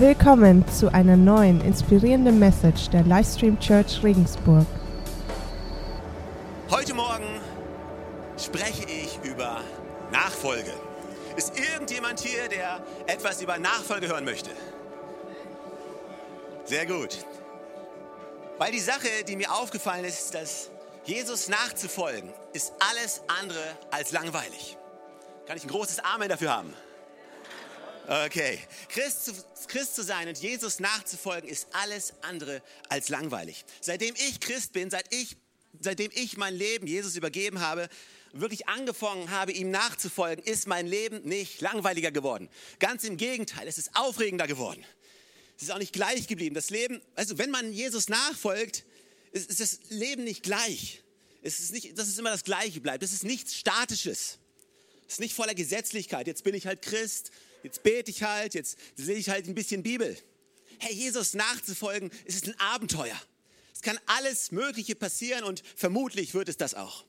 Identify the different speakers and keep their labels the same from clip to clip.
Speaker 1: Willkommen zu einer neuen inspirierenden Message der Livestream Church Regensburg.
Speaker 2: Heute Morgen spreche ich über Nachfolge. Ist irgendjemand hier, der etwas über Nachfolge hören möchte? Sehr gut. Weil die Sache, die mir aufgefallen ist, dass Jesus nachzufolgen, ist alles andere als langweilig. Kann ich ein großes Amen dafür haben? Okay. Christ zu, Christ zu sein und Jesus nachzufolgen, ist alles andere als langweilig. Seitdem ich Christ bin, seit ich, seitdem ich mein Leben Jesus übergeben habe, wirklich angefangen habe, ihm nachzufolgen, ist mein Leben nicht langweiliger geworden. Ganz im Gegenteil, es ist aufregender geworden. Es ist auch nicht gleich geblieben. Das Leben, also wenn man Jesus nachfolgt, ist, ist das Leben nicht gleich. Es ist nicht, dass es immer das Gleiche bleibt. Es ist nichts Statisches. Es ist nicht voller Gesetzlichkeit. Jetzt bin ich halt Christ, jetzt bete ich halt, jetzt sehe ich halt ein bisschen Bibel. Hey, Jesus nachzufolgen, es ist ein Abenteuer. Es kann alles Mögliche passieren und vermutlich wird es das auch.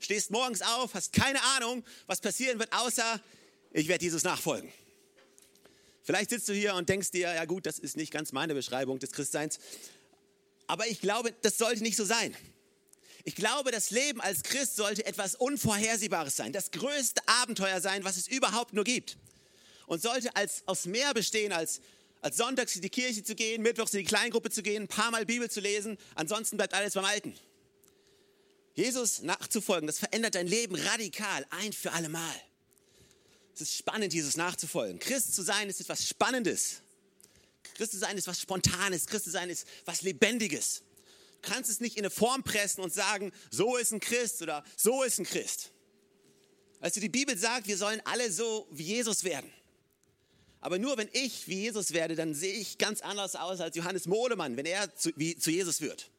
Speaker 2: Stehst morgens auf, hast keine Ahnung, was passieren wird, außer ich werde Jesus nachfolgen. Vielleicht sitzt du hier und denkst dir, ja gut, das ist nicht ganz meine Beschreibung des Christseins. Aber ich glaube, das sollte nicht so sein. Ich glaube, das Leben als Christ sollte etwas Unvorhersehbares sein, das größte Abenteuer sein, was es überhaupt nur gibt. Und sollte als, aus mehr bestehen, als, als sonntags in die Kirche zu gehen, mittwochs in die Kleingruppe zu gehen, ein paar Mal Bibel zu lesen, ansonsten bleibt alles beim Alten. Jesus nachzufolgen, das verändert dein Leben radikal, ein für alle Mal. Es ist spannend, Jesus nachzufolgen. Christ zu sein ist etwas Spannendes. Christ zu sein ist was Spontanes. Christ zu sein ist was Lebendiges kannst es nicht in eine Form pressen und sagen, so ist ein Christ oder so ist ein Christ. Also die Bibel sagt, wir sollen alle so wie Jesus werden. Aber nur wenn ich wie Jesus werde, dann sehe ich ganz anders aus als Johannes Modemann, wenn er zu, wie, zu Jesus wird.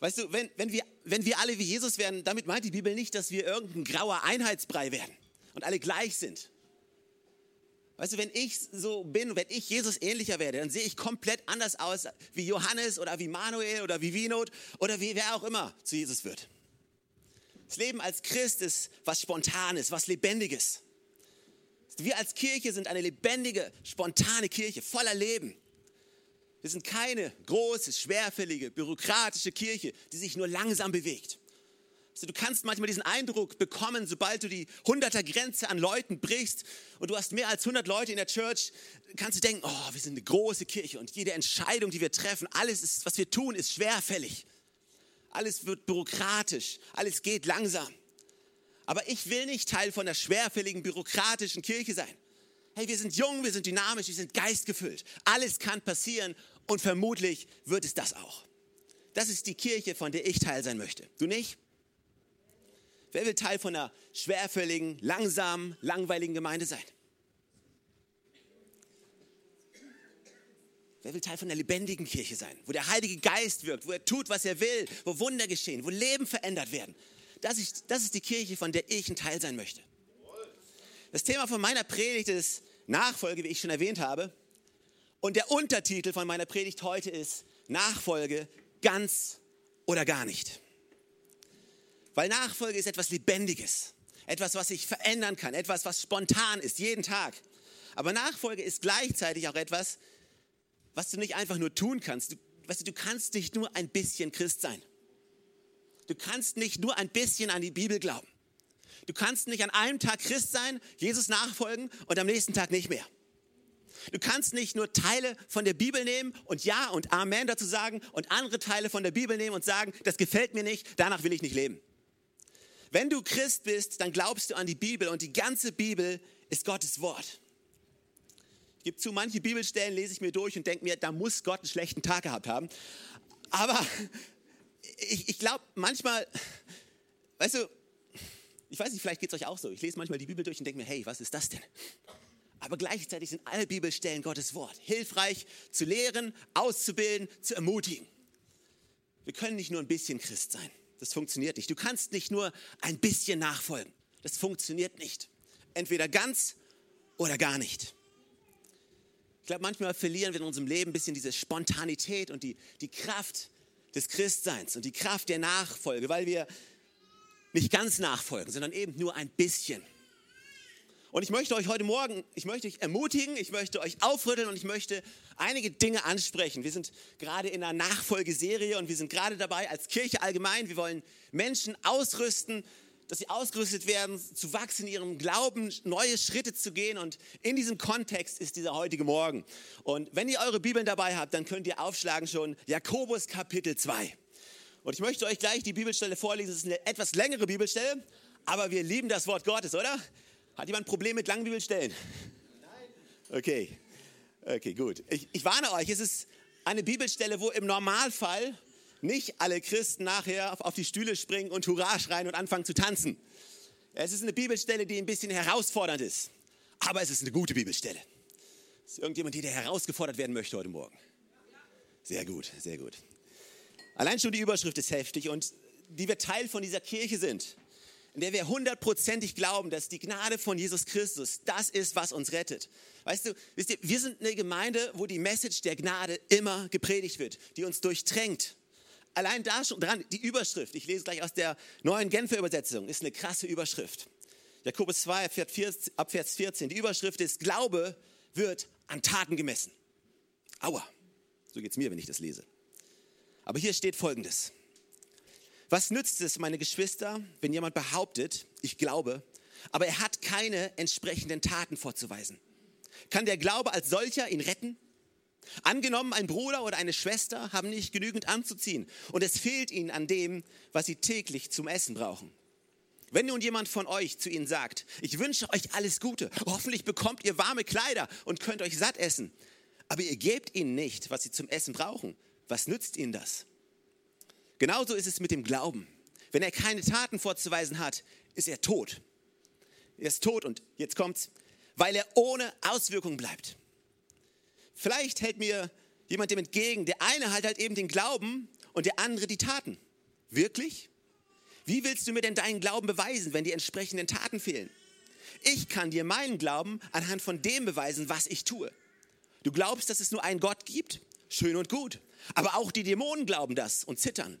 Speaker 2: Weißt du, wenn, wenn, wir, wenn wir alle wie Jesus werden, damit meint die Bibel nicht, dass wir irgendein grauer Einheitsbrei werden und alle gleich sind. Weißt du, wenn ich so bin, wenn ich Jesus ähnlicher werde, dann sehe ich komplett anders aus wie Johannes oder wie Manuel oder wie Winot oder wie wer auch immer zu Jesus wird. Das Leben als Christ ist was Spontanes, was Lebendiges. Wir als Kirche sind eine lebendige, spontane Kirche, voller Leben. Wir sind keine große, schwerfällige, bürokratische Kirche, die sich nur langsam bewegt. Also du kannst manchmal diesen Eindruck bekommen, sobald du die 100er Grenze an Leuten brichst und du hast mehr als 100 Leute in der Church, kannst du denken, oh, wir sind eine große Kirche und jede Entscheidung, die wir treffen, alles, ist, was wir tun, ist schwerfällig. Alles wird bürokratisch, alles geht langsam. Aber ich will nicht Teil von der schwerfälligen, bürokratischen Kirche sein. Hey, wir sind jung, wir sind dynamisch, wir sind geistgefüllt. Alles kann passieren und vermutlich wird es das auch. Das ist die Kirche, von der ich Teil sein möchte. Du nicht? Wer will Teil von einer schwerfälligen, langsamen, langweiligen Gemeinde sein? Wer will Teil von einer lebendigen Kirche sein, wo der Heilige Geist wirkt, wo er tut, was er will, wo Wunder geschehen, wo Leben verändert werden? Das ist, das ist die Kirche, von der ich ein Teil sein möchte. Das Thema von meiner Predigt ist Nachfolge, wie ich schon erwähnt habe. Und der Untertitel von meiner Predigt heute ist Nachfolge ganz oder gar nicht. Weil Nachfolge ist etwas Lebendiges, etwas, was sich verändern kann, etwas, was spontan ist, jeden Tag. Aber Nachfolge ist gleichzeitig auch etwas, was du nicht einfach nur tun kannst. Du, weißt du, du kannst nicht nur ein bisschen Christ sein. Du kannst nicht nur ein bisschen an die Bibel glauben. Du kannst nicht an einem Tag Christ sein, Jesus nachfolgen und am nächsten Tag nicht mehr. Du kannst nicht nur Teile von der Bibel nehmen und Ja und Amen dazu sagen und andere Teile von der Bibel nehmen und sagen, das gefällt mir nicht, danach will ich nicht leben. Wenn du Christ bist, dann glaubst du an die Bibel und die ganze Bibel ist Gottes Wort. Ich gebe zu, manche Bibelstellen lese ich mir durch und denke mir, da muss Gott einen schlechten Tag gehabt haben. Aber ich, ich glaube manchmal, weißt du, ich weiß nicht, vielleicht geht es euch auch so. Ich lese manchmal die Bibel durch und denke mir, hey, was ist das denn? Aber gleichzeitig sind alle Bibelstellen Gottes Wort. Hilfreich zu lehren, auszubilden, zu ermutigen. Wir können nicht nur ein bisschen Christ sein. Das funktioniert nicht. Du kannst nicht nur ein bisschen nachfolgen. Das funktioniert nicht. Entweder ganz oder gar nicht. Ich glaube, manchmal verlieren wir in unserem Leben ein bisschen diese Spontanität und die, die Kraft des Christseins und die Kraft der Nachfolge, weil wir nicht ganz nachfolgen, sondern eben nur ein bisschen. Und ich möchte euch heute Morgen, ich möchte euch ermutigen, ich möchte euch aufrütteln und ich möchte einige Dinge ansprechen. Wir sind gerade in einer Nachfolgeserie und wir sind gerade dabei als Kirche allgemein. Wir wollen Menschen ausrüsten, dass sie ausgerüstet werden, zu wachsen in ihrem Glauben, neue Schritte zu gehen. Und in diesem Kontext ist dieser heutige Morgen. Und wenn ihr eure Bibeln dabei habt, dann könnt ihr aufschlagen schon Jakobus Kapitel 2. Und ich möchte euch gleich die Bibelstelle vorlesen. Das ist eine etwas längere Bibelstelle, aber wir lieben das Wort Gottes, oder? Hat jemand ein Problem mit langen Bibelstellen? Nein. Okay, okay, gut. Ich, ich warne euch, es ist eine Bibelstelle, wo im Normalfall nicht alle Christen nachher auf die Stühle springen und Hurra schreien und anfangen zu tanzen. Es ist eine Bibelstelle, die ein bisschen herausfordernd ist. Aber es ist eine gute Bibelstelle. Ist irgendjemand hier, der herausgefordert werden möchte heute Morgen? Sehr gut, sehr gut. Allein schon die Überschrift ist heftig und die wir Teil von dieser Kirche sind, in der wir hundertprozentig glauben, dass die Gnade von Jesus Christus das ist, was uns rettet. Weißt du, wisst ihr, wir sind eine Gemeinde, wo die Message der Gnade immer gepredigt wird, die uns durchdrängt, allein da schon dran, die Überschrift, ich lese gleich aus der neuen Genfer Übersetzung, ist eine krasse Überschrift. Jakobus 2, ab Vers 14. Die Überschrift ist, Glaube wird an Taten gemessen. Aua, so geht es mir, wenn ich das lese. Aber hier steht Folgendes. Was nützt es, meine Geschwister, wenn jemand behauptet, ich glaube, aber er hat keine entsprechenden Taten vorzuweisen? Kann der Glaube als solcher ihn retten? Angenommen, ein Bruder oder eine Schwester haben nicht genügend anzuziehen und es fehlt ihnen an dem, was sie täglich zum Essen brauchen. Wenn nun jemand von euch zu ihnen sagt, ich wünsche euch alles Gute, hoffentlich bekommt ihr warme Kleider und könnt euch satt essen, aber ihr gebt ihnen nicht, was sie zum Essen brauchen, was nützt ihnen das? Genauso ist es mit dem Glauben. Wenn er keine Taten vorzuweisen hat, ist er tot. Er ist tot und jetzt kommt's, weil er ohne Auswirkung bleibt. Vielleicht hält mir jemand dem entgegen, der eine hat halt eben den Glauben und der andere die Taten. Wirklich? Wie willst du mir denn deinen Glauben beweisen, wenn die entsprechenden Taten fehlen? Ich kann dir meinen Glauben anhand von dem beweisen, was ich tue. Du glaubst, dass es nur einen Gott gibt? Schön und gut. Aber auch die Dämonen glauben das und zittern.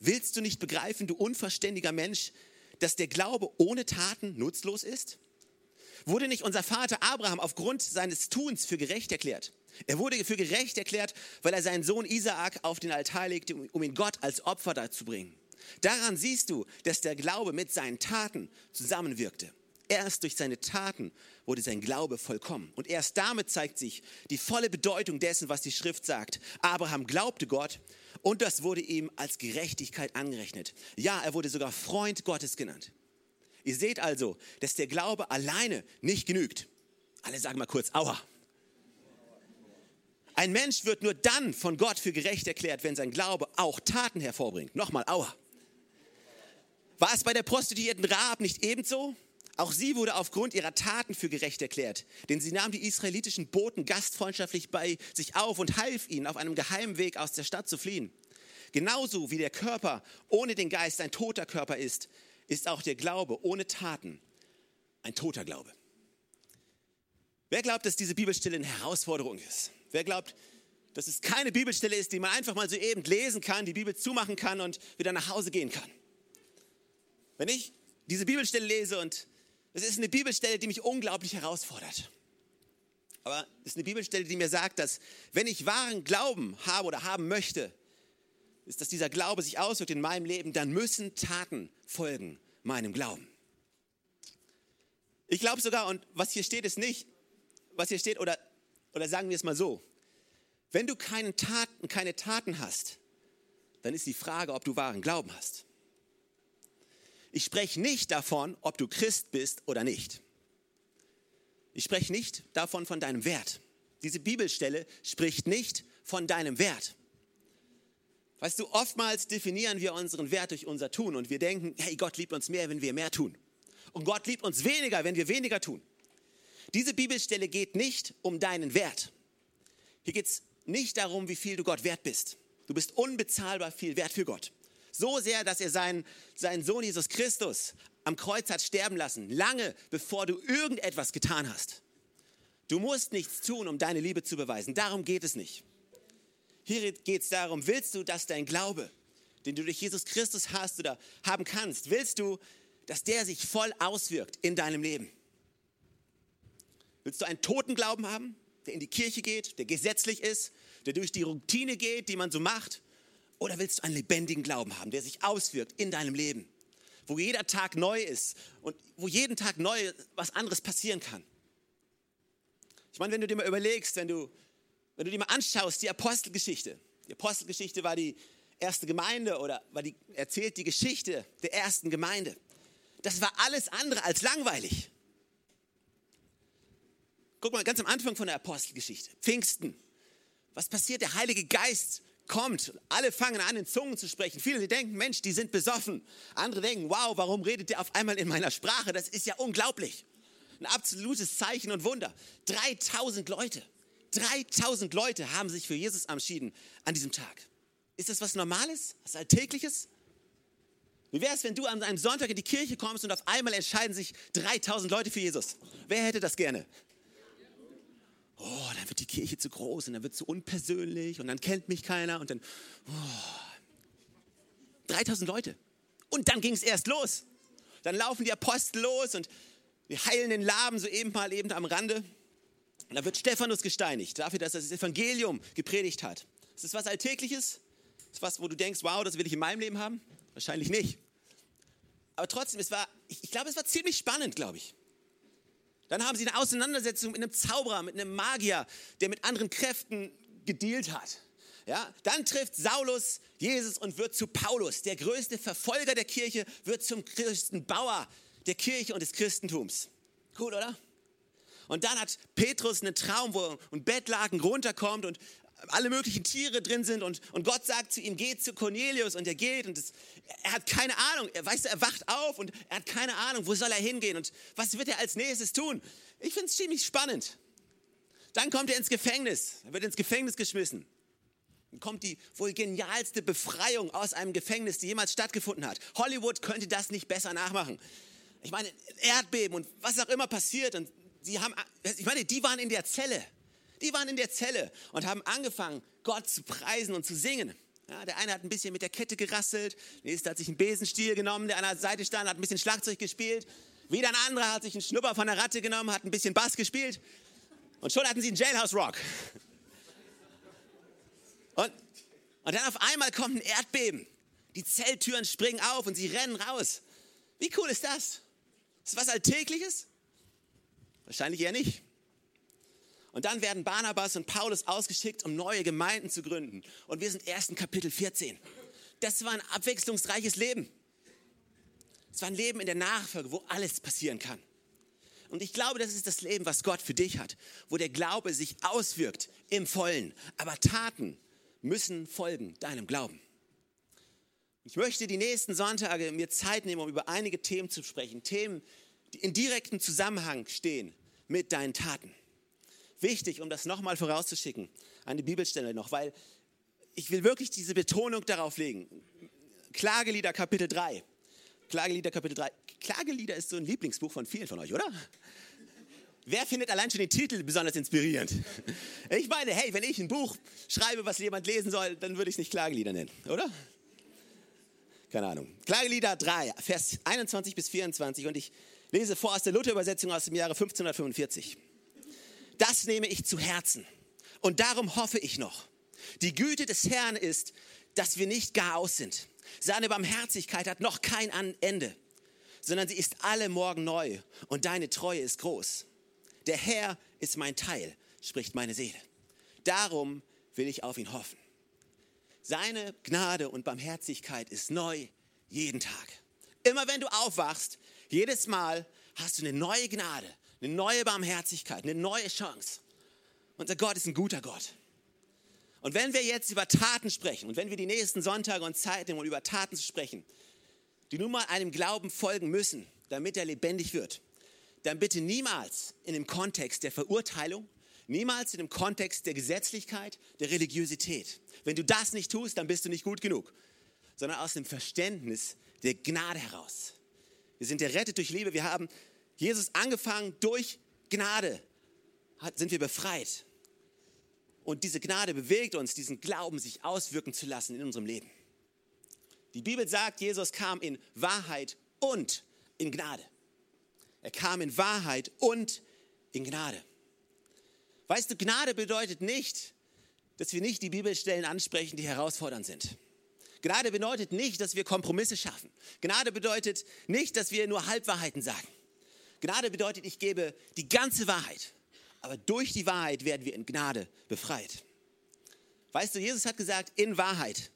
Speaker 2: Willst du nicht begreifen, du unverständiger Mensch, dass der Glaube ohne Taten nutzlos ist? Wurde nicht unser Vater Abraham aufgrund seines Tuns für gerecht erklärt? Er wurde für gerecht erklärt, weil er seinen Sohn Isaak auf den Altar legte, um ihn Gott als Opfer darzubringen. Daran siehst du, dass der Glaube mit seinen Taten zusammenwirkte. Erst durch seine Taten wurde sein Glaube vollkommen. Und erst damit zeigt sich die volle Bedeutung dessen, was die Schrift sagt. Abraham glaubte Gott und das wurde ihm als Gerechtigkeit angerechnet. Ja, er wurde sogar Freund Gottes genannt. Ihr seht also, dass der Glaube alleine nicht genügt. Alle sagen mal kurz, aua. Ein Mensch wird nur dann von Gott für gerecht erklärt, wenn sein Glaube auch Taten hervorbringt. Nochmal, aua. War es bei der Prostituierten Rahab nicht ebenso? Auch sie wurde aufgrund ihrer Taten für gerecht erklärt, denn sie nahm die israelitischen Boten gastfreundschaftlich bei sich auf und half ihnen, auf einem geheimen Weg aus der Stadt zu fliehen. Genauso wie der Körper ohne den Geist ein toter Körper ist, ist auch der Glaube ohne Taten ein toter Glaube. Wer glaubt, dass diese Bibelstelle eine Herausforderung ist? Wer glaubt, dass es keine Bibelstelle ist, die man einfach mal so eben lesen kann, die Bibel zumachen kann und wieder nach Hause gehen kann? Wenn ich diese Bibelstelle lese und es ist eine Bibelstelle, die mich unglaublich herausfordert. Aber es ist eine Bibelstelle, die mir sagt, dass wenn ich wahren Glauben habe oder haben möchte, ist, dass dieser Glaube sich auswirkt in meinem Leben, dann müssen Taten folgen meinem Glauben. Ich glaube sogar, und was hier steht, ist nicht, was hier steht, oder, oder sagen wir es mal so, wenn du keine Taten, keine Taten hast, dann ist die Frage, ob du wahren Glauben hast. Ich spreche nicht davon, ob du Christ bist oder nicht. Ich spreche nicht davon von deinem Wert. Diese Bibelstelle spricht nicht von deinem Wert. Weißt du, oftmals definieren wir unseren Wert durch unser Tun und wir denken, hey, Gott liebt uns mehr, wenn wir mehr tun. Und Gott liebt uns weniger, wenn wir weniger tun. Diese Bibelstelle geht nicht um deinen Wert. Hier geht es nicht darum, wie viel du Gott wert bist. Du bist unbezahlbar viel wert für Gott. So sehr, dass er seinen, seinen Sohn Jesus Christus am Kreuz hat sterben lassen, lange bevor du irgendetwas getan hast. Du musst nichts tun, um deine Liebe zu beweisen. Darum geht es nicht. Hier geht es darum, willst du, dass dein Glaube, den du durch Jesus Christus hast oder haben kannst, willst du, dass der sich voll auswirkt in deinem Leben? Willst du einen toten Glauben haben, der in die Kirche geht, der gesetzlich ist, der durch die Routine geht, die man so macht? Oder willst du einen lebendigen Glauben haben, der sich auswirkt in deinem Leben, wo jeder Tag neu ist und wo jeden Tag neu was anderes passieren kann? Ich meine, wenn du dir mal überlegst, wenn du, wenn du dir mal anschaust, die Apostelgeschichte. Die Apostelgeschichte war die erste Gemeinde oder war die, erzählt die Geschichte der ersten Gemeinde. Das war alles andere als langweilig. Guck mal, ganz am Anfang von der Apostelgeschichte, Pfingsten. Was passiert? Der Heilige Geist kommt. Alle fangen an, in Zungen zu sprechen. Viele denken, Mensch, die sind besoffen. Andere denken, wow, warum redet der auf einmal in meiner Sprache? Das ist ja unglaublich. Ein absolutes Zeichen und Wunder. 3000 Leute, 3000 Leute haben sich für Jesus entschieden an diesem Tag. Ist das was Normales, was Alltägliches? Wie wäre es, wenn du an einem Sonntag in die Kirche kommst und auf einmal entscheiden sich 3000 Leute für Jesus? Wer hätte das gerne? Oh, dann wird die Kirche zu groß und dann wird es zu unpersönlich und dann kennt mich keiner und dann oh, 3000 Leute. Und dann ging es erst los. Dann laufen die Apostel los und wir heilen den Laben so eben mal eben am Rande. Und da wird Stephanus gesteinigt dafür, dass er das Evangelium gepredigt hat. Ist das was Alltägliches? Ist was, wo du denkst, wow, das will ich in meinem Leben haben? Wahrscheinlich nicht. Aber trotzdem, es war, ich, glaube, es war ziemlich spannend, glaube ich. Dann haben sie eine Auseinandersetzung mit einem Zauberer, mit einem Magier, der mit anderen Kräften gedealt hat. Ja, dann trifft Saulus Jesus und wird zu Paulus. Der größte Verfolger der Kirche wird zum größten Bauer der Kirche und des Christentums. Gut, oder? Und dann hat Petrus einen Traum, wo ein Bettlaken runterkommt und alle möglichen Tiere drin sind und, und Gott sagt zu ihm, geh zu Cornelius und er geht und das, er hat keine Ahnung, er, weißt du, er wacht auf und er hat keine Ahnung, wo soll er hingehen und was wird er als nächstes tun. Ich finde es ziemlich spannend. Dann kommt er ins Gefängnis, er wird ins Gefängnis geschmissen. Dann kommt die wohl genialste Befreiung aus einem Gefängnis, die jemals stattgefunden hat. Hollywood könnte das nicht besser nachmachen. Ich meine, Erdbeben und was auch immer passiert und sie haben, ich meine, die waren in der Zelle. Die waren in der Zelle und haben angefangen, Gott zu preisen und zu singen. Ja, der eine hat ein bisschen mit der Kette gerasselt, der nächste hat sich einen Besenstiel genommen, der an der Seite stand, hat ein bisschen Schlagzeug gespielt. Wieder ein anderer hat sich einen Schnupper von der Ratte genommen, hat ein bisschen Bass gespielt. Und schon hatten sie einen Jailhouse Rock. Und, und dann auf einmal kommt ein Erdbeben. Die Zelltüren springen auf und sie rennen raus. Wie cool ist das? Ist das was Alltägliches? Wahrscheinlich eher nicht. Und dann werden Barnabas und Paulus ausgeschickt, um neue Gemeinden zu gründen. Und wir sind erst in Kapitel 14. Das war ein abwechslungsreiches Leben. Es war ein Leben in der Nachfolge, wo alles passieren kann. Und ich glaube, das ist das Leben, was Gott für dich hat, wo der Glaube sich auswirkt im Vollen. Aber Taten müssen folgen deinem Glauben. Ich möchte die nächsten Sonntage mir Zeit nehmen, um über einige Themen zu sprechen. Themen, in direktem Zusammenhang stehen mit deinen Taten wichtig, um das nochmal vorauszuschicken, eine Bibelstelle noch, weil ich will wirklich diese Betonung darauf legen. Klagelieder Kapitel 3. Klagelieder Kapitel 3. Klagelieder ist so ein Lieblingsbuch von vielen von euch, oder? Wer findet allein schon den Titel besonders inspirierend? Ich meine, hey, wenn ich ein Buch schreibe, was jemand lesen soll, dann würde ich es nicht Klagelieder nennen, oder? Keine Ahnung. Klagelieder 3, Vers 21 bis 24 und ich lese vor aus der Luther-Übersetzung aus dem Jahre 1545. Das nehme ich zu Herzen. Und darum hoffe ich noch. Die Güte des Herrn ist, dass wir nicht gar aus sind. Seine Barmherzigkeit hat noch kein Ende, sondern sie ist alle Morgen neu und deine Treue ist groß. Der Herr ist mein Teil, spricht meine Seele. Darum will ich auf ihn hoffen. Seine Gnade und Barmherzigkeit ist neu jeden Tag. Immer wenn du aufwachst, jedes Mal hast du eine neue Gnade, eine neue Barmherzigkeit, eine neue Chance. Unser Gott ist ein guter Gott. Und wenn wir jetzt über Taten sprechen und wenn wir die nächsten Sonntage und Zeit nehmen, um über Taten zu sprechen, die nun mal einem Glauben folgen müssen, damit er lebendig wird, dann bitte niemals in dem Kontext der Verurteilung, niemals in dem Kontext der Gesetzlichkeit, der Religiosität. Wenn du das nicht tust, dann bist du nicht gut genug, sondern aus dem Verständnis der Gnade heraus. Wir sind errettet durch Liebe. Wir haben Jesus angefangen durch Gnade sind wir befreit. Und diese Gnade bewegt uns, diesen Glauben sich auswirken zu lassen in unserem Leben. Die Bibel sagt, Jesus kam in Wahrheit und in Gnade. Er kam in Wahrheit und in Gnade. Weißt du, Gnade bedeutet nicht, dass wir nicht die Bibelstellen ansprechen, die herausfordernd sind. Gnade bedeutet nicht, dass wir Kompromisse schaffen. Gnade bedeutet nicht, dass wir nur Halbwahrheiten sagen. Gnade bedeutet, ich gebe die ganze Wahrheit. Aber durch die Wahrheit werden wir in Gnade befreit. Weißt du, Jesus hat gesagt, in Wahrheit,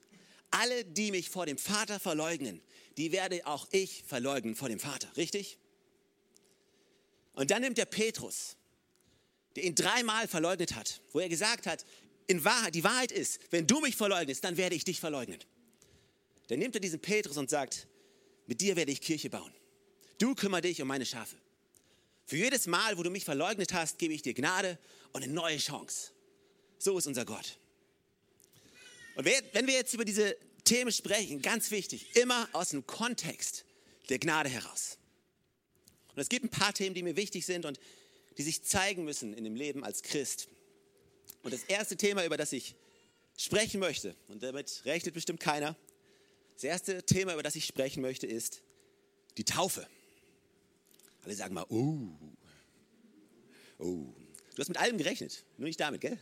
Speaker 2: alle, die mich vor dem Vater verleugnen, die werde auch ich verleugnen vor dem Vater. Richtig? Und dann nimmt der Petrus, der ihn dreimal verleugnet hat, wo er gesagt hat, in Wahrheit, die Wahrheit ist, wenn du mich verleugnest, dann werde ich dich verleugnen. Dann nimmt er diesen Petrus und sagt, mit dir werde ich Kirche bauen. Du kümmere dich um meine Schafe. Für jedes Mal, wo du mich verleugnet hast, gebe ich dir Gnade und eine neue Chance. So ist unser Gott. Und wenn wir jetzt über diese Themen sprechen, ganz wichtig, immer aus dem Kontext der Gnade heraus. Und es gibt ein paar Themen, die mir wichtig sind und die sich zeigen müssen in dem Leben als Christ. Und das erste Thema, über das ich sprechen möchte, und damit rechnet bestimmt keiner, das erste Thema, über das ich sprechen möchte, ist die Taufe. Alle sagen mal, oh, oh. Du hast mit allem gerechnet, nur nicht damit, gell?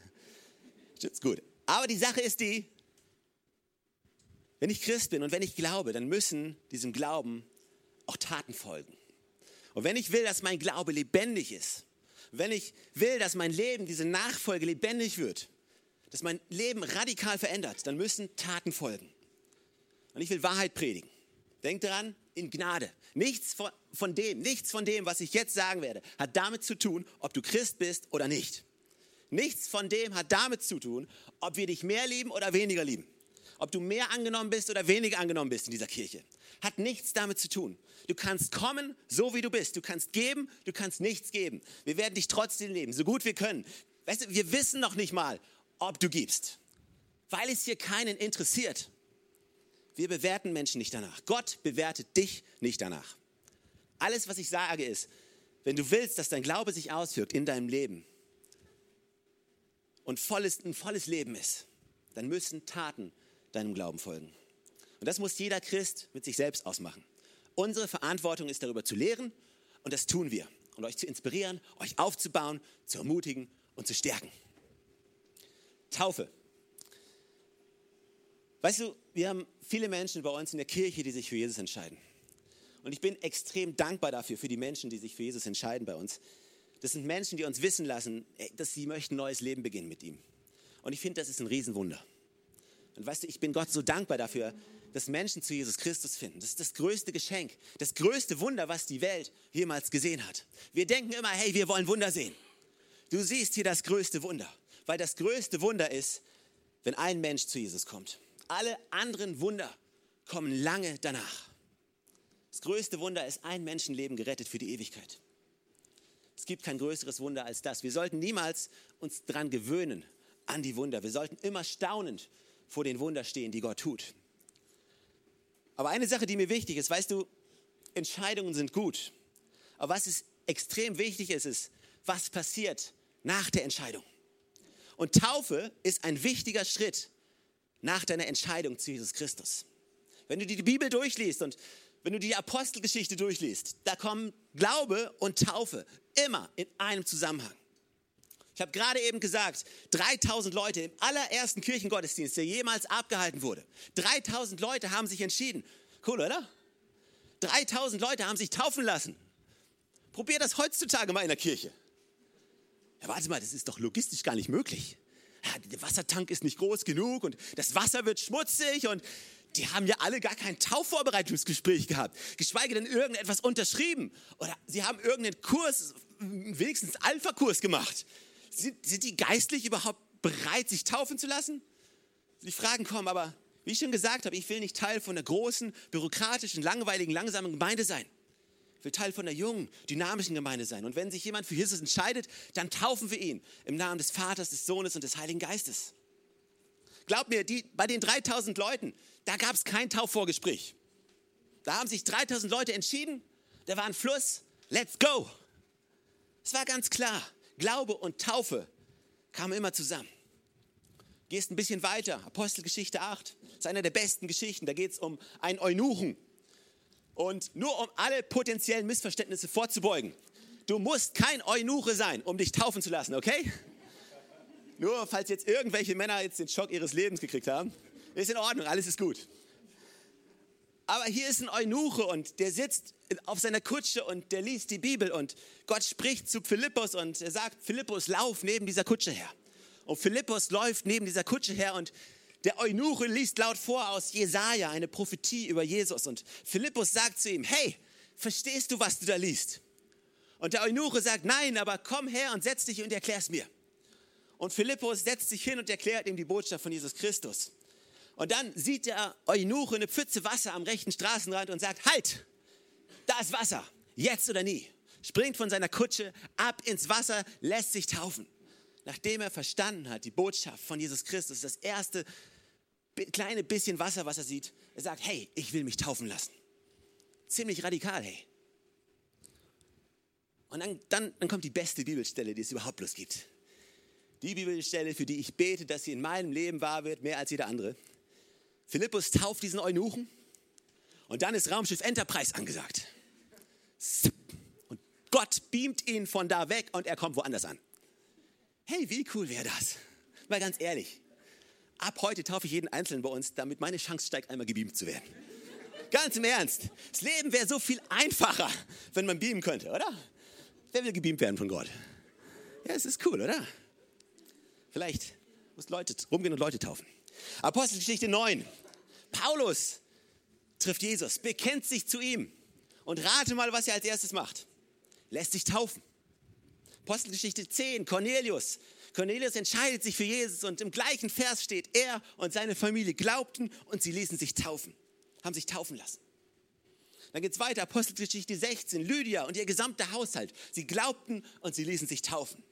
Speaker 2: Stimmt's gut. Aber die Sache ist die, wenn ich Christ bin und wenn ich glaube, dann müssen diesem Glauben auch Taten folgen. Und wenn ich will, dass mein Glaube lebendig ist, wenn ich will, dass mein Leben, diese Nachfolge lebendig wird, dass mein Leben radikal verändert, dann müssen Taten folgen. Und ich will Wahrheit predigen. Denk daran, in Gnade. Nichts von, von dem, nichts von dem, was ich jetzt sagen werde, hat damit zu tun, ob du Christ bist oder nicht. Nichts von dem hat damit zu tun, ob wir dich mehr lieben oder weniger lieben. Ob du mehr angenommen bist oder weniger angenommen bist in dieser Kirche. Hat nichts damit zu tun. Du kannst kommen, so wie du bist. Du kannst geben, du kannst nichts geben. Wir werden dich trotzdem leben, so gut wir können. Weißt du, wir wissen noch nicht mal, ob du gibst, weil es hier keinen interessiert. Wir bewerten Menschen nicht danach. Gott bewertet dich nicht danach. Alles, was ich sage, ist, wenn du willst, dass dein Glaube sich auswirkt in deinem Leben und volles, ein volles Leben ist, dann müssen Taten deinem Glauben folgen. Und das muss jeder Christ mit sich selbst ausmachen. Unsere Verantwortung ist darüber zu lehren und das tun wir. Und euch zu inspirieren, euch aufzubauen, zu ermutigen und zu stärken. Taufe. Weißt du, wir haben viele Menschen bei uns in der Kirche, die sich für Jesus entscheiden. Und ich bin extrem dankbar dafür, für die Menschen, die sich für Jesus entscheiden bei uns. Das sind Menschen, die uns wissen lassen, dass sie möchten ein neues Leben beginnen mit ihm. Und ich finde, das ist ein Riesenwunder. Und weißt du, ich bin Gott so dankbar dafür, dass Menschen zu Jesus Christus finden. Das ist das größte Geschenk, das größte Wunder, was die Welt jemals gesehen hat. Wir denken immer, hey, wir wollen Wunder sehen. Du siehst hier das größte Wunder, weil das größte Wunder ist, wenn ein Mensch zu Jesus kommt. Alle anderen Wunder kommen lange danach. Das größte Wunder ist ein Menschenleben gerettet für die Ewigkeit. Es gibt kein größeres Wunder als das. Wir sollten niemals uns daran gewöhnen, an die Wunder. Wir sollten immer staunend vor den Wunder stehen, die Gott tut. Aber eine Sache, die mir wichtig ist, weißt du, Entscheidungen sind gut. Aber was ist extrem wichtig ist, ist, was passiert nach der Entscheidung. Und Taufe ist ein wichtiger Schritt nach deiner Entscheidung zu Jesus Christus. Wenn du die Bibel durchliest und wenn du die Apostelgeschichte durchliest, da kommen Glaube und Taufe immer in einem Zusammenhang. Ich habe gerade eben gesagt, 3000 Leute im allerersten Kirchengottesdienst, der jemals abgehalten wurde. 3000 Leute haben sich entschieden. Cool, oder? 3000 Leute haben sich taufen lassen. Probier das heutzutage mal in der Kirche. Ja, warte mal, das ist doch logistisch gar nicht möglich der Wassertank ist nicht groß genug und das Wasser wird schmutzig und die haben ja alle gar kein Taufvorbereitungsgespräch gehabt, geschweige denn irgendetwas unterschrieben oder sie haben irgendeinen Kurs, wenigstens Alpha-Kurs gemacht. Sind, sind die geistlich überhaupt bereit, sich taufen zu lassen? Die Fragen kommen, aber wie ich schon gesagt habe, ich will nicht Teil von einer großen, bürokratischen, langweiligen, langsamen Gemeinde sein will Teil von der jungen, dynamischen Gemeinde sein. Und wenn sich jemand für Jesus entscheidet, dann taufen wir ihn im Namen des Vaters, des Sohnes und des Heiligen Geistes. Glaub mir, die, bei den 3000 Leuten, da gab es kein Taufvorgespräch. Da haben sich 3000 Leute entschieden, da war ein Fluss, let's go. Es war ganz klar, Glaube und Taufe kamen immer zusammen. Gehst ein bisschen weiter, Apostelgeschichte 8, das ist einer der besten Geschichten, da geht es um einen Eunuchen, und nur um alle potenziellen Missverständnisse vorzubeugen. Du musst kein Eunuche sein, um dich taufen zu lassen, okay? Nur falls jetzt irgendwelche Männer jetzt den Schock ihres Lebens gekriegt haben, ist in Ordnung, alles ist gut. Aber hier ist ein Eunuche und der sitzt auf seiner Kutsche und der liest die Bibel und Gott spricht zu Philippus und er sagt, Philippus, lauf neben dieser Kutsche her. Und Philippus läuft neben dieser Kutsche her und der Eunuche liest laut vor aus Jesaja eine Prophetie über Jesus und Philippus sagt zu ihm, hey, verstehst du, was du da liest? Und der Eunuche sagt, nein, aber komm her und setz dich und erklär's mir. Und Philippus setzt sich hin und erklärt ihm die Botschaft von Jesus Christus. Und dann sieht der Eunuche eine Pfütze Wasser am rechten Straßenrand und sagt, halt, da ist Wasser, jetzt oder nie. Springt von seiner Kutsche ab ins Wasser, lässt sich taufen. Nachdem er verstanden hat, die Botschaft von Jesus Christus, das erste kleine bisschen Wasser, was er sieht, er sagt, hey, ich will mich taufen lassen. Ziemlich radikal, hey. Und dann, dann, dann kommt die beste Bibelstelle, die es überhaupt bloß gibt. Die Bibelstelle, für die ich bete, dass sie in meinem Leben wahr wird, mehr als jeder andere. Philippus tauft diesen Eunuchen und dann ist Raumschiff Enterprise angesagt. Und Gott beamt ihn von da weg und er kommt woanders an. Hey, wie cool wäre das? Mal ganz ehrlich. Ab heute taufe ich jeden Einzelnen bei uns, damit meine Chance steigt, einmal gebeamt zu werden. Ganz im Ernst. Das Leben wäre so viel einfacher, wenn man beamen könnte, oder? Wer will gebeamt werden von Gott? Ja, es ist cool, oder? Vielleicht muss Leute rumgehen und Leute taufen. Apostelgeschichte 9. Paulus trifft Jesus, bekennt sich zu ihm und rate mal, was er als erstes macht. Lässt sich taufen. Apostelgeschichte 10, Cornelius. Cornelius entscheidet sich für Jesus und im gleichen Vers steht, er und seine Familie glaubten und sie ließen sich taufen, haben sich taufen lassen. Dann geht es weiter, Apostelgeschichte 16, Lydia und ihr gesamter Haushalt. Sie glaubten und sie ließen sich taufen.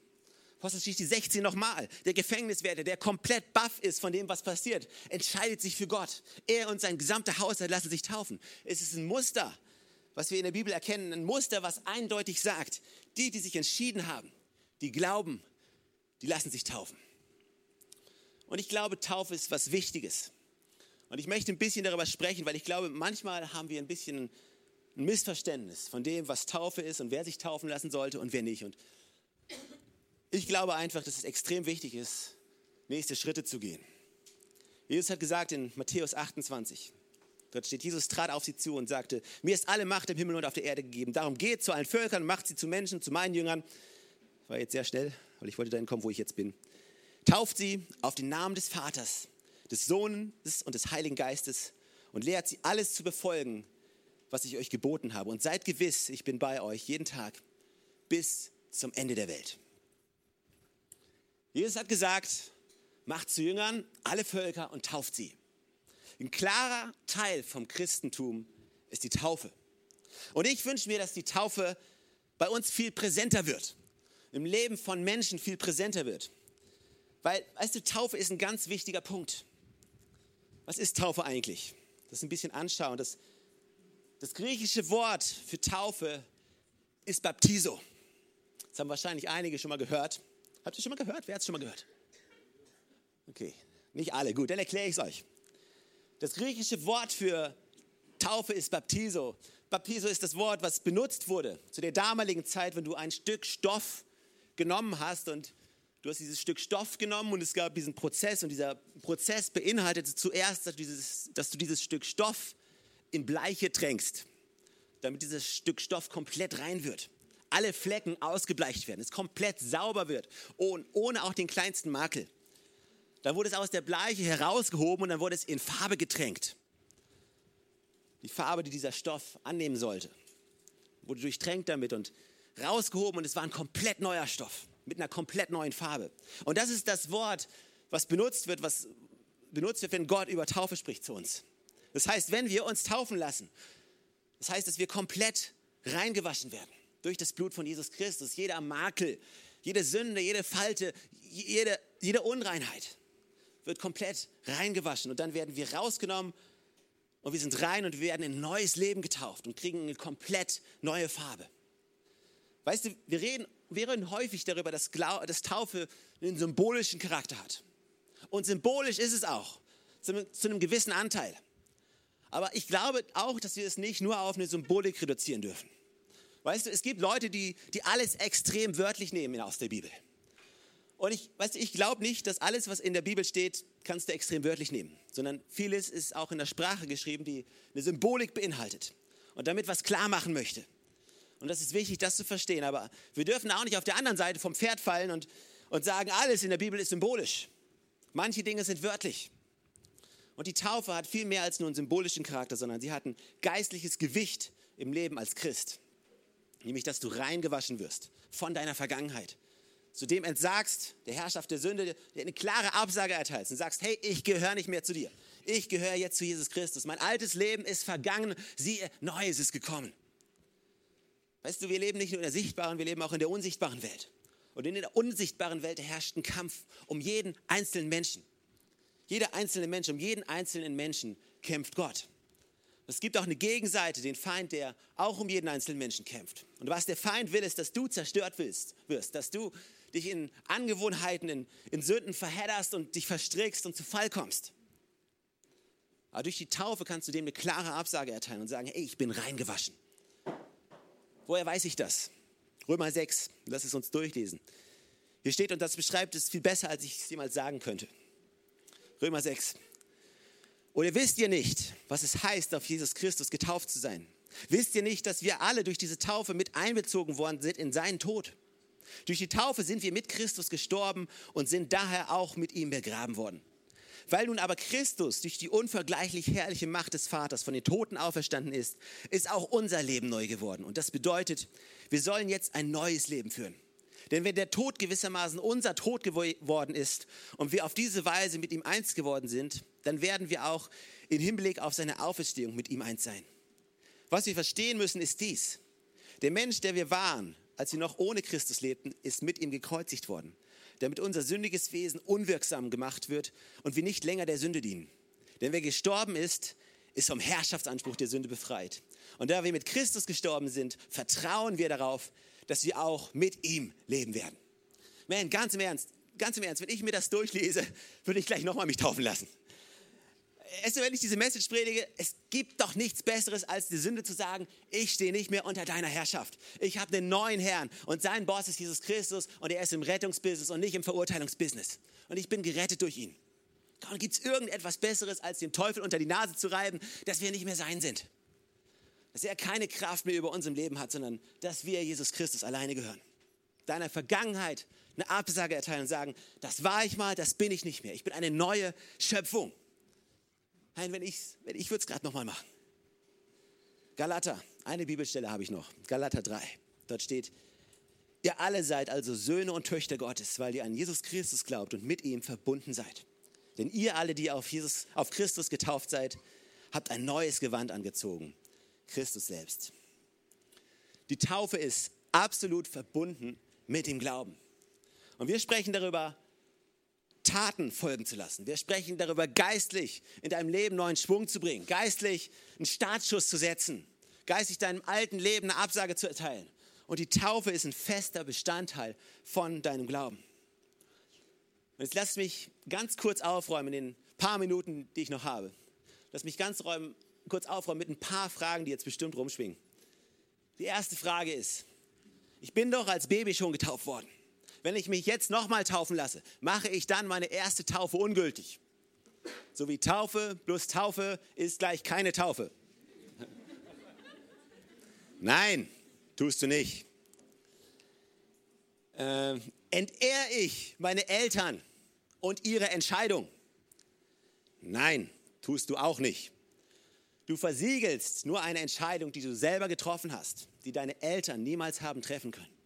Speaker 2: Apostelgeschichte 16 nochmal. Der Gefängniswärter, der komplett baff ist von dem, was passiert, entscheidet sich für Gott. Er und sein gesamter Haushalt lassen sich taufen. Es ist ein Muster, was wir in der Bibel erkennen. Ein Muster, was eindeutig sagt, die, die sich entschieden haben, die glauben, die lassen sich taufen. Und ich glaube, Taufe ist was Wichtiges. Und ich möchte ein bisschen darüber sprechen, weil ich glaube, manchmal haben wir ein bisschen ein Missverständnis von dem, was Taufe ist und wer sich taufen lassen sollte und wer nicht. Und ich glaube einfach, dass es extrem wichtig ist, nächste Schritte zu gehen. Jesus hat gesagt in Matthäus 28, dort steht, Jesus trat auf sie zu und sagte, mir ist alle Macht im Himmel und auf der Erde gegeben. Darum geht zu allen Völkern, macht sie zu Menschen, zu meinen Jüngern. War jetzt sehr schnell, weil ich wollte dahin kommen, wo ich jetzt bin. Tauft sie auf den Namen des Vaters, des Sohnes und des Heiligen Geistes und lehrt sie alles zu befolgen, was ich euch geboten habe. Und seid gewiss, ich bin bei euch jeden Tag bis zum Ende der Welt. Jesus hat gesagt, macht zu Jüngern alle Völker und tauft sie. Ein klarer Teil vom Christentum ist die Taufe. Und ich wünsche mir, dass die Taufe bei uns viel präsenter wird, im Leben von Menschen viel präsenter wird. Weil, weißt du, Taufe ist ein ganz wichtiger Punkt. Was ist Taufe eigentlich? Das ein bisschen anschauen. Das, das griechische Wort für Taufe ist Baptiso. Das haben wahrscheinlich einige schon mal gehört. Habt ihr schon mal gehört? Wer hat es schon mal gehört? Okay, nicht alle. Gut, dann erkläre ich es euch. Das griechische Wort für Taufe ist Baptiso. Baptiso ist das Wort, was benutzt wurde zu der damaligen Zeit, wenn du ein Stück Stoff genommen hast und du hast dieses Stück Stoff genommen und es gab diesen Prozess und dieser Prozess beinhaltete zuerst, dass du dieses, dass du dieses Stück Stoff in Bleiche tränkst, damit dieses Stück Stoff komplett rein wird alle Flecken ausgebleicht werden, es komplett sauber wird, ohne auch den kleinsten Makel. Dann wurde es aus der Bleiche herausgehoben und dann wurde es in Farbe getränkt. Die Farbe, die dieser Stoff annehmen sollte, wurde durchtränkt damit und rausgehoben und es war ein komplett neuer Stoff mit einer komplett neuen Farbe. Und das ist das Wort, was benutzt wird, was benutzt wird, wenn Gott über Taufe spricht zu uns. Das heißt, wenn wir uns taufen lassen, das heißt, dass wir komplett reingewaschen werden durch das Blut von Jesus Christus. Jeder Makel, jede Sünde, jede Falte, jede, jede Unreinheit wird komplett reingewaschen. Und dann werden wir rausgenommen und wir sind rein und wir werden in ein neues Leben getauft und kriegen eine komplett neue Farbe. Weißt du, wir reden, wir reden häufig darüber, dass, Glau dass Taufe einen symbolischen Charakter hat. Und symbolisch ist es auch, zu, zu einem gewissen Anteil. Aber ich glaube auch, dass wir es nicht nur auf eine Symbolik reduzieren dürfen. Weißt du, es gibt Leute, die, die alles extrem wörtlich nehmen aus der Bibel. Und ich, weißt du, ich glaube nicht, dass alles, was in der Bibel steht, kannst du extrem wörtlich nehmen, sondern vieles ist auch in der Sprache geschrieben, die eine Symbolik beinhaltet und damit was klar machen möchte. Und das ist wichtig, das zu verstehen. Aber wir dürfen auch nicht auf der anderen Seite vom Pferd fallen und, und sagen, alles in der Bibel ist symbolisch. Manche Dinge sind wörtlich. Und die Taufe hat viel mehr als nur einen symbolischen Charakter, sondern sie hat ein geistliches Gewicht im Leben als Christ. Nämlich, dass du reingewaschen wirst von deiner Vergangenheit. Zu dem entsagst, der Herrschaft der Sünde, der eine klare Absage erteilst und sagst, hey, ich gehöre nicht mehr zu dir. Ich gehöre jetzt zu Jesus Christus. Mein altes Leben ist vergangen, siehe, Neues ist gekommen. Weißt du, wir leben nicht nur in der sichtbaren, wir leben auch in der unsichtbaren Welt. Und in der unsichtbaren Welt herrscht ein Kampf um jeden einzelnen Menschen. Jeder einzelne Mensch, um jeden einzelnen Menschen kämpft Gott. Es gibt auch eine Gegenseite, den Feind, der auch um jeden einzelnen Menschen kämpft. Und was der Feind will, ist, dass du zerstört wirst, wirst dass du dich in Angewohnheiten, in, in Sünden verhedderst und dich verstrickst und zu Fall kommst. Aber durch die Taufe kannst du dem eine klare Absage erteilen und sagen, hey, ich bin reingewaschen. Woher weiß ich das? Römer 6, lass es uns durchlesen. Hier steht, und das beschreibt es viel besser, als ich es jemals sagen könnte. Römer 6. Oder wisst ihr nicht, was es heißt, auf Jesus Christus getauft zu sein? Wisst ihr nicht, dass wir alle durch diese Taufe mit einbezogen worden sind in seinen Tod? Durch die Taufe sind wir mit Christus gestorben und sind daher auch mit ihm begraben worden. Weil nun aber Christus durch die unvergleichlich herrliche Macht des Vaters von den Toten auferstanden ist, ist auch unser Leben neu geworden. Und das bedeutet, wir sollen jetzt ein neues Leben führen. Denn wenn der Tod gewissermaßen unser Tod geworden ist und wir auf diese Weise mit ihm eins geworden sind, dann werden wir auch im Hinblick auf seine Auferstehung mit ihm eins sein. Was wir verstehen müssen, ist dies. Der Mensch, der wir waren, als wir noch ohne Christus lebten, ist mit ihm gekreuzigt worden damit unser sündiges Wesen unwirksam gemacht wird und wir nicht länger der Sünde dienen. Denn wer gestorben ist, ist vom Herrschaftsanspruch der Sünde befreit. Und da wir mit Christus gestorben sind, vertrauen wir darauf, dass wir auch mit ihm leben werden. Man, ganz im Ernst, ganz im Ernst, wenn ich mir das durchlese, würde ich gleich nochmal mich taufen lassen du, wenn ich diese Message predige, es gibt doch nichts Besseres, als die Sünde zu sagen, ich stehe nicht mehr unter deiner Herrschaft. Ich habe den neuen Herrn und sein Boss ist Jesus Christus und er ist im Rettungsbusiness und nicht im Verurteilungsbusiness. Und ich bin gerettet durch ihn. Gibt es irgendetwas Besseres, als dem Teufel unter die Nase zu reiben, dass wir nicht mehr sein sind? Dass er keine Kraft mehr über unserem Leben hat, sondern dass wir Jesus Christus alleine gehören. Deiner Vergangenheit eine Absage erteilen und sagen, das war ich mal, das bin ich nicht mehr. Ich bin eine neue Schöpfung. Nein, wenn ich, wenn ich würde es gerade nochmal machen. Galater, eine Bibelstelle habe ich noch. Galater 3. Dort steht, ihr alle seid also Söhne und Töchter Gottes, weil ihr an Jesus Christus glaubt und mit ihm verbunden seid. Denn ihr alle, die auf, Jesus, auf Christus getauft seid, habt ein neues Gewand angezogen. Christus selbst. Die Taufe ist absolut verbunden mit dem Glauben. Und wir sprechen darüber, Taten folgen zu lassen. Wir sprechen darüber, geistlich in deinem Leben neuen Schwung zu bringen, geistlich einen Startschuss zu setzen, geistlich deinem alten Leben eine Absage zu erteilen. Und die Taufe ist ein fester Bestandteil von deinem Glauben. Und jetzt lass mich ganz kurz aufräumen in den paar Minuten, die ich noch habe. Lass mich ganz räumen, kurz aufräumen mit ein paar Fragen, die jetzt bestimmt rumschwingen. Die erste Frage ist, ich bin doch als Baby schon getauft worden wenn ich mich jetzt nochmal taufen lasse, mache ich dann meine erste Taufe ungültig. So wie Taufe plus Taufe ist gleich keine Taufe. Nein, tust du nicht. Äh, entehr ich meine Eltern und ihre Entscheidung? Nein, tust du auch nicht. Du versiegelst nur eine Entscheidung, die du selber getroffen hast, die deine Eltern niemals haben treffen können.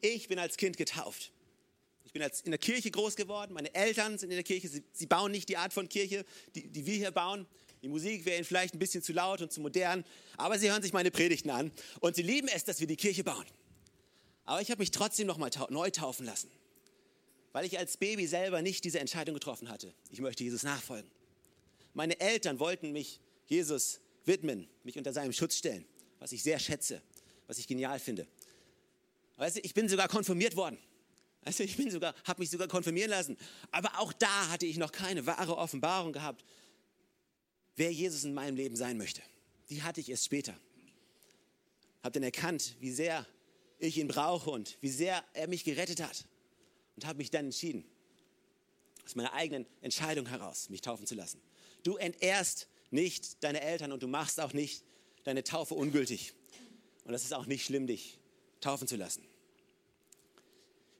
Speaker 2: Ich bin als Kind getauft. Ich bin als in der Kirche groß geworden. Meine Eltern sind in der Kirche. Sie, sie bauen nicht die Art von Kirche, die, die wir hier bauen. Die Musik wäre ihnen vielleicht ein bisschen zu laut und zu modern, aber sie hören sich meine Predigten an und sie lieben es, dass wir die Kirche bauen. Aber ich habe mich trotzdem noch mal tau neu taufen lassen, weil ich als Baby selber nicht diese Entscheidung getroffen hatte. Ich möchte Jesus nachfolgen. Meine Eltern wollten mich Jesus widmen, mich unter seinem Schutz stellen, was ich sehr schätze, was ich genial finde. Weißt du, ich bin sogar konfirmiert worden. Weißt du, ich bin sogar, habe mich sogar konfirmieren lassen. Aber auch da hatte ich noch keine wahre Offenbarung gehabt, wer Jesus in meinem Leben sein möchte. Die hatte ich erst später. Habe dann erkannt, wie sehr ich ihn brauche und wie sehr er mich gerettet hat. und habe mich dann entschieden, aus meiner eigenen Entscheidung heraus, mich taufen zu lassen. Du entehrst nicht deine Eltern und du machst auch nicht deine Taufe ungültig. Und das ist auch nicht schlimm, dich taufen zu lassen.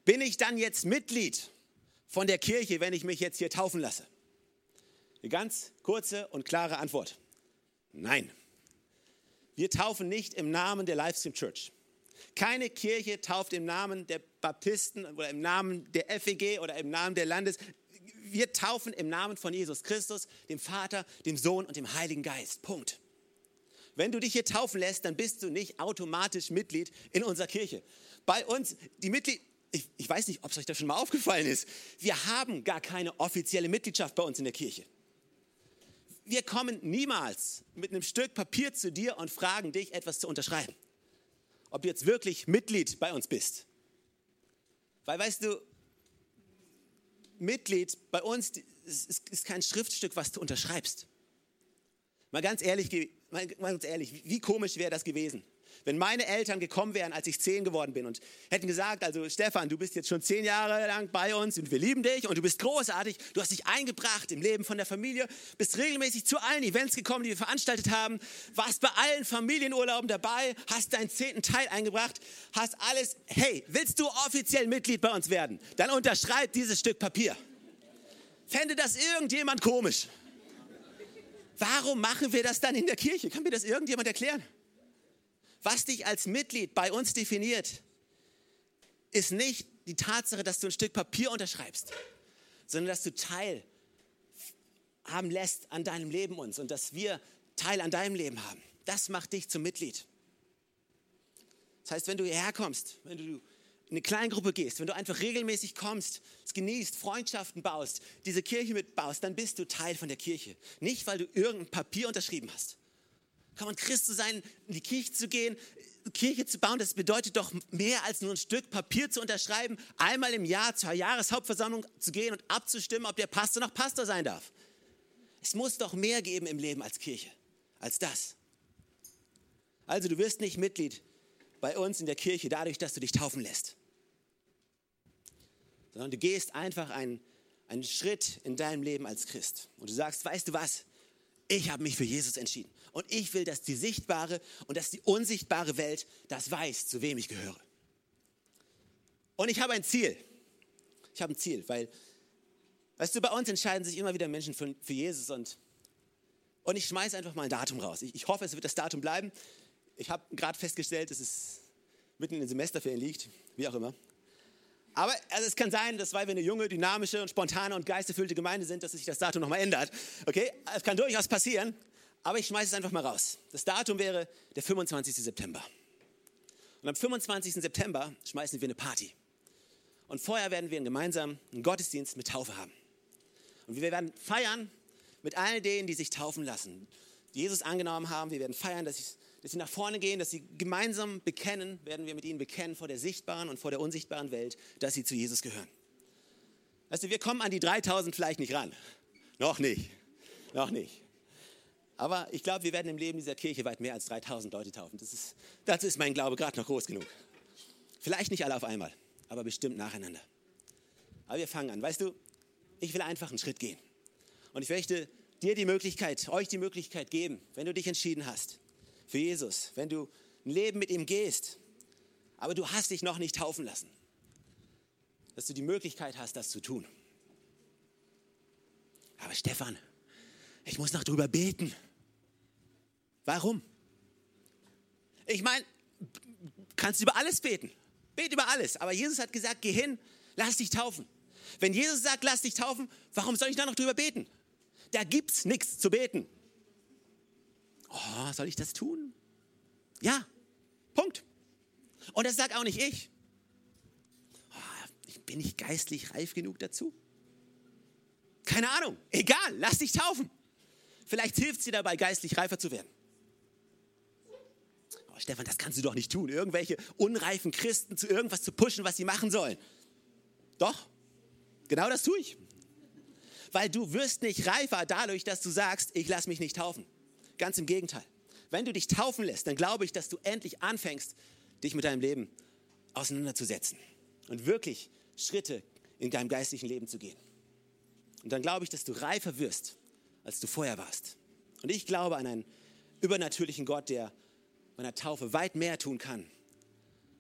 Speaker 2: Bin ich dann jetzt Mitglied von der Kirche, wenn ich mich jetzt hier taufen lasse? Eine ganz kurze und klare Antwort. Nein. Wir taufen nicht im Namen der Livestream Church. Keine Kirche tauft im Namen der Baptisten oder im Namen der FEG oder im Namen der Landes. Wir taufen im Namen von Jesus Christus, dem Vater, dem Sohn und dem Heiligen Geist. Punkt. Wenn du dich hier taufen lässt, dann bist du nicht automatisch Mitglied in unserer Kirche. Bei uns, die Mitglieder, ich, ich weiß nicht, ob es euch das schon mal aufgefallen ist, wir haben gar keine offizielle Mitgliedschaft bei uns in der Kirche. Wir kommen niemals mit einem Stück Papier zu dir und fragen dich, etwas zu unterschreiben. Ob du jetzt wirklich Mitglied bei uns bist. Weil, weißt du, Mitglied bei uns ist, kein Schriftstück, was du unterschreibst. Mal ganz ehrlich, mal ganz ehrlich wie komisch wäre das gewesen, wenn meine Eltern gekommen wären, als ich zehn geworden bin und hätten gesagt, also Stefan, du bist jetzt schon zehn Jahre lang bei uns und wir lieben dich und du bist großartig, du hast dich eingebracht im Leben von der Familie, bist regelmäßig zu allen Events gekommen, die wir veranstaltet haben, warst bei allen Familienurlauben dabei, hast deinen zehnten Teil eingebracht, hast alles, hey, willst du offiziell Mitglied bei uns werden? Dann unterschreib dieses Stück Papier. Fände das irgendjemand komisch? Warum machen wir das dann in der Kirche? Kann mir das irgendjemand erklären? Was dich als Mitglied bei uns definiert, ist nicht die Tatsache, dass du ein Stück Papier unterschreibst, sondern dass du Teil haben lässt an deinem Leben uns und dass wir Teil an deinem Leben haben. Das macht dich zum Mitglied. Das heißt, wenn du hierher kommst, wenn du eine Kleingruppe gehst, wenn du einfach regelmäßig kommst, es genießt, Freundschaften baust, diese Kirche mitbaust, dann bist du Teil von der Kirche. Nicht, weil du irgendein Papier unterschrieben hast. Kann man Christ zu sein, in die Kirche zu gehen, Kirche zu bauen, das bedeutet doch mehr als nur ein Stück Papier zu unterschreiben, einmal im Jahr zur Jahreshauptversammlung zu gehen und abzustimmen, ob der Pastor noch Pastor sein darf. Es muss doch mehr geben im Leben als Kirche, als das. Also du wirst nicht Mitglied bei uns in der Kirche dadurch, dass du dich taufen lässt, sondern du gehst einfach einen, einen Schritt in deinem Leben als Christ und du sagst, weißt du was, ich habe mich für Jesus entschieden. Und ich will, dass die sichtbare und dass die unsichtbare Welt das weiß, zu wem ich gehöre. Und ich habe ein Ziel. Ich habe ein Ziel, weil, weißt du, bei uns entscheiden sich immer wieder Menschen für, für Jesus und, und ich schmeiße einfach mal ein Datum raus. Ich, ich hoffe, es wird das Datum bleiben. Ich habe gerade festgestellt, dass es mitten in den Semesterferien liegt, wie auch immer. Aber also es kann sein, dass weil wir eine junge, dynamische und spontane und geisterfüllte Gemeinde sind, dass sich das Datum nochmal ändert. Okay, es kann durchaus passieren, aber ich schmeiße es einfach mal raus. Das Datum wäre der 25. September. Und am 25. September schmeißen wir eine Party. Und vorher werden wir gemeinsam einen Gottesdienst mit Taufe haben. Und wir werden feiern mit all denen, die sich taufen lassen, Jesus angenommen haben. Wir werden feiern, dass ich dass sie nach vorne gehen, dass sie gemeinsam bekennen, werden wir mit ihnen bekennen vor der sichtbaren und vor der unsichtbaren Welt, dass sie zu Jesus gehören. Weißt du, wir kommen an die 3000 vielleicht nicht ran. Noch nicht. Noch nicht. Aber ich glaube, wir werden im Leben dieser Kirche weit mehr als 3000 Leute taufen. Das ist, dazu ist mein Glaube gerade noch groß genug. Vielleicht nicht alle auf einmal, aber bestimmt nacheinander. Aber wir fangen an. Weißt du, ich will einfach einen Schritt gehen. Und ich möchte dir die Möglichkeit, euch die Möglichkeit geben, wenn du dich entschieden hast, für Jesus, wenn du ein Leben mit ihm gehst, aber du hast dich noch nicht taufen lassen, dass du die Möglichkeit hast, das zu tun. Aber Stefan, ich muss noch drüber beten. Warum? Ich meine, kannst über alles beten. Bet über alles. Aber Jesus hat gesagt, geh hin, lass dich taufen. Wenn Jesus sagt, lass dich taufen, warum soll ich da noch drüber beten? Da gibt es nichts zu beten oh, soll ich das tun? Ja, Punkt. Und das sagt auch nicht ich. Oh, bin ich geistlich reif genug dazu? Keine Ahnung. Egal, lass dich taufen. Vielleicht hilft dir dabei, geistlich reifer zu werden. Oh, Stefan, das kannst du doch nicht tun. Irgendwelche unreifen Christen zu irgendwas zu pushen, was sie machen sollen. Doch, genau das tue ich. Weil du wirst nicht reifer dadurch, dass du sagst, ich lass mich nicht taufen. Ganz im Gegenteil. Wenn du dich taufen lässt, dann glaube ich, dass du endlich anfängst, dich mit deinem Leben auseinanderzusetzen und wirklich Schritte in deinem geistlichen Leben zu gehen. Und dann glaube ich, dass du reifer wirst, als du vorher warst. Und ich glaube an einen übernatürlichen Gott, der bei einer Taufe weit mehr tun kann,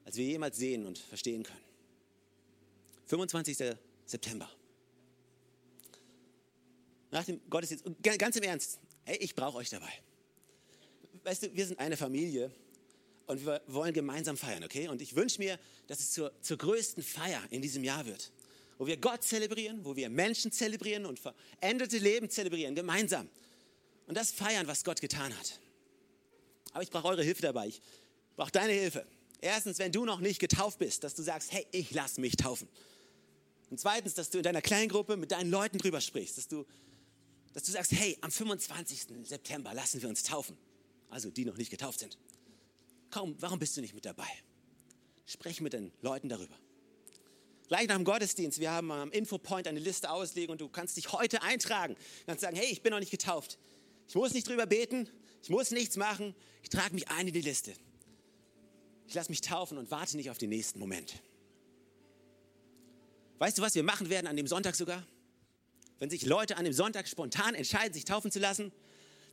Speaker 2: als wir jemals sehen und verstehen können. 25. September. Nach dem Gottesdienst, ganz im Ernst, hey, ich brauche euch dabei. Weißt du, wir sind eine Familie und wir wollen gemeinsam feiern, okay? Und ich wünsche mir, dass es zur, zur größten Feier in diesem Jahr wird, wo wir Gott zelebrieren, wo wir Menschen zelebrieren und veränderte Leben zelebrieren, gemeinsam. Und das feiern, was Gott getan hat. Aber ich brauche eure Hilfe dabei. Ich brauche deine Hilfe. Erstens, wenn du noch nicht getauft bist, dass du sagst, hey, ich lass mich taufen. Und zweitens, dass du in deiner Kleingruppe mit deinen Leuten drüber sprichst, dass du, dass du sagst, hey, am 25. September lassen wir uns taufen. Also die noch nicht getauft sind. Kaum, warum bist du nicht mit dabei? Sprech mit den Leuten darüber. Gleich nach dem Gottesdienst, wir haben am Infopoint eine Liste auslegen und du kannst dich heute eintragen. Du kannst sagen, hey, ich bin noch nicht getauft. Ich muss nicht drüber beten, ich muss nichts machen, ich trage mich ein in die Liste. Ich lasse mich taufen und warte nicht auf den nächsten Moment. Weißt du, was wir machen werden an dem Sonntag sogar? Wenn sich Leute an dem Sonntag spontan entscheiden, sich taufen zu lassen,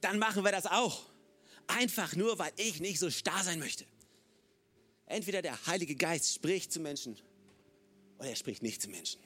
Speaker 2: dann machen wir das auch. Einfach nur, weil ich nicht so starr sein möchte. Entweder der Heilige Geist spricht zu Menschen oder er spricht nicht zu Menschen.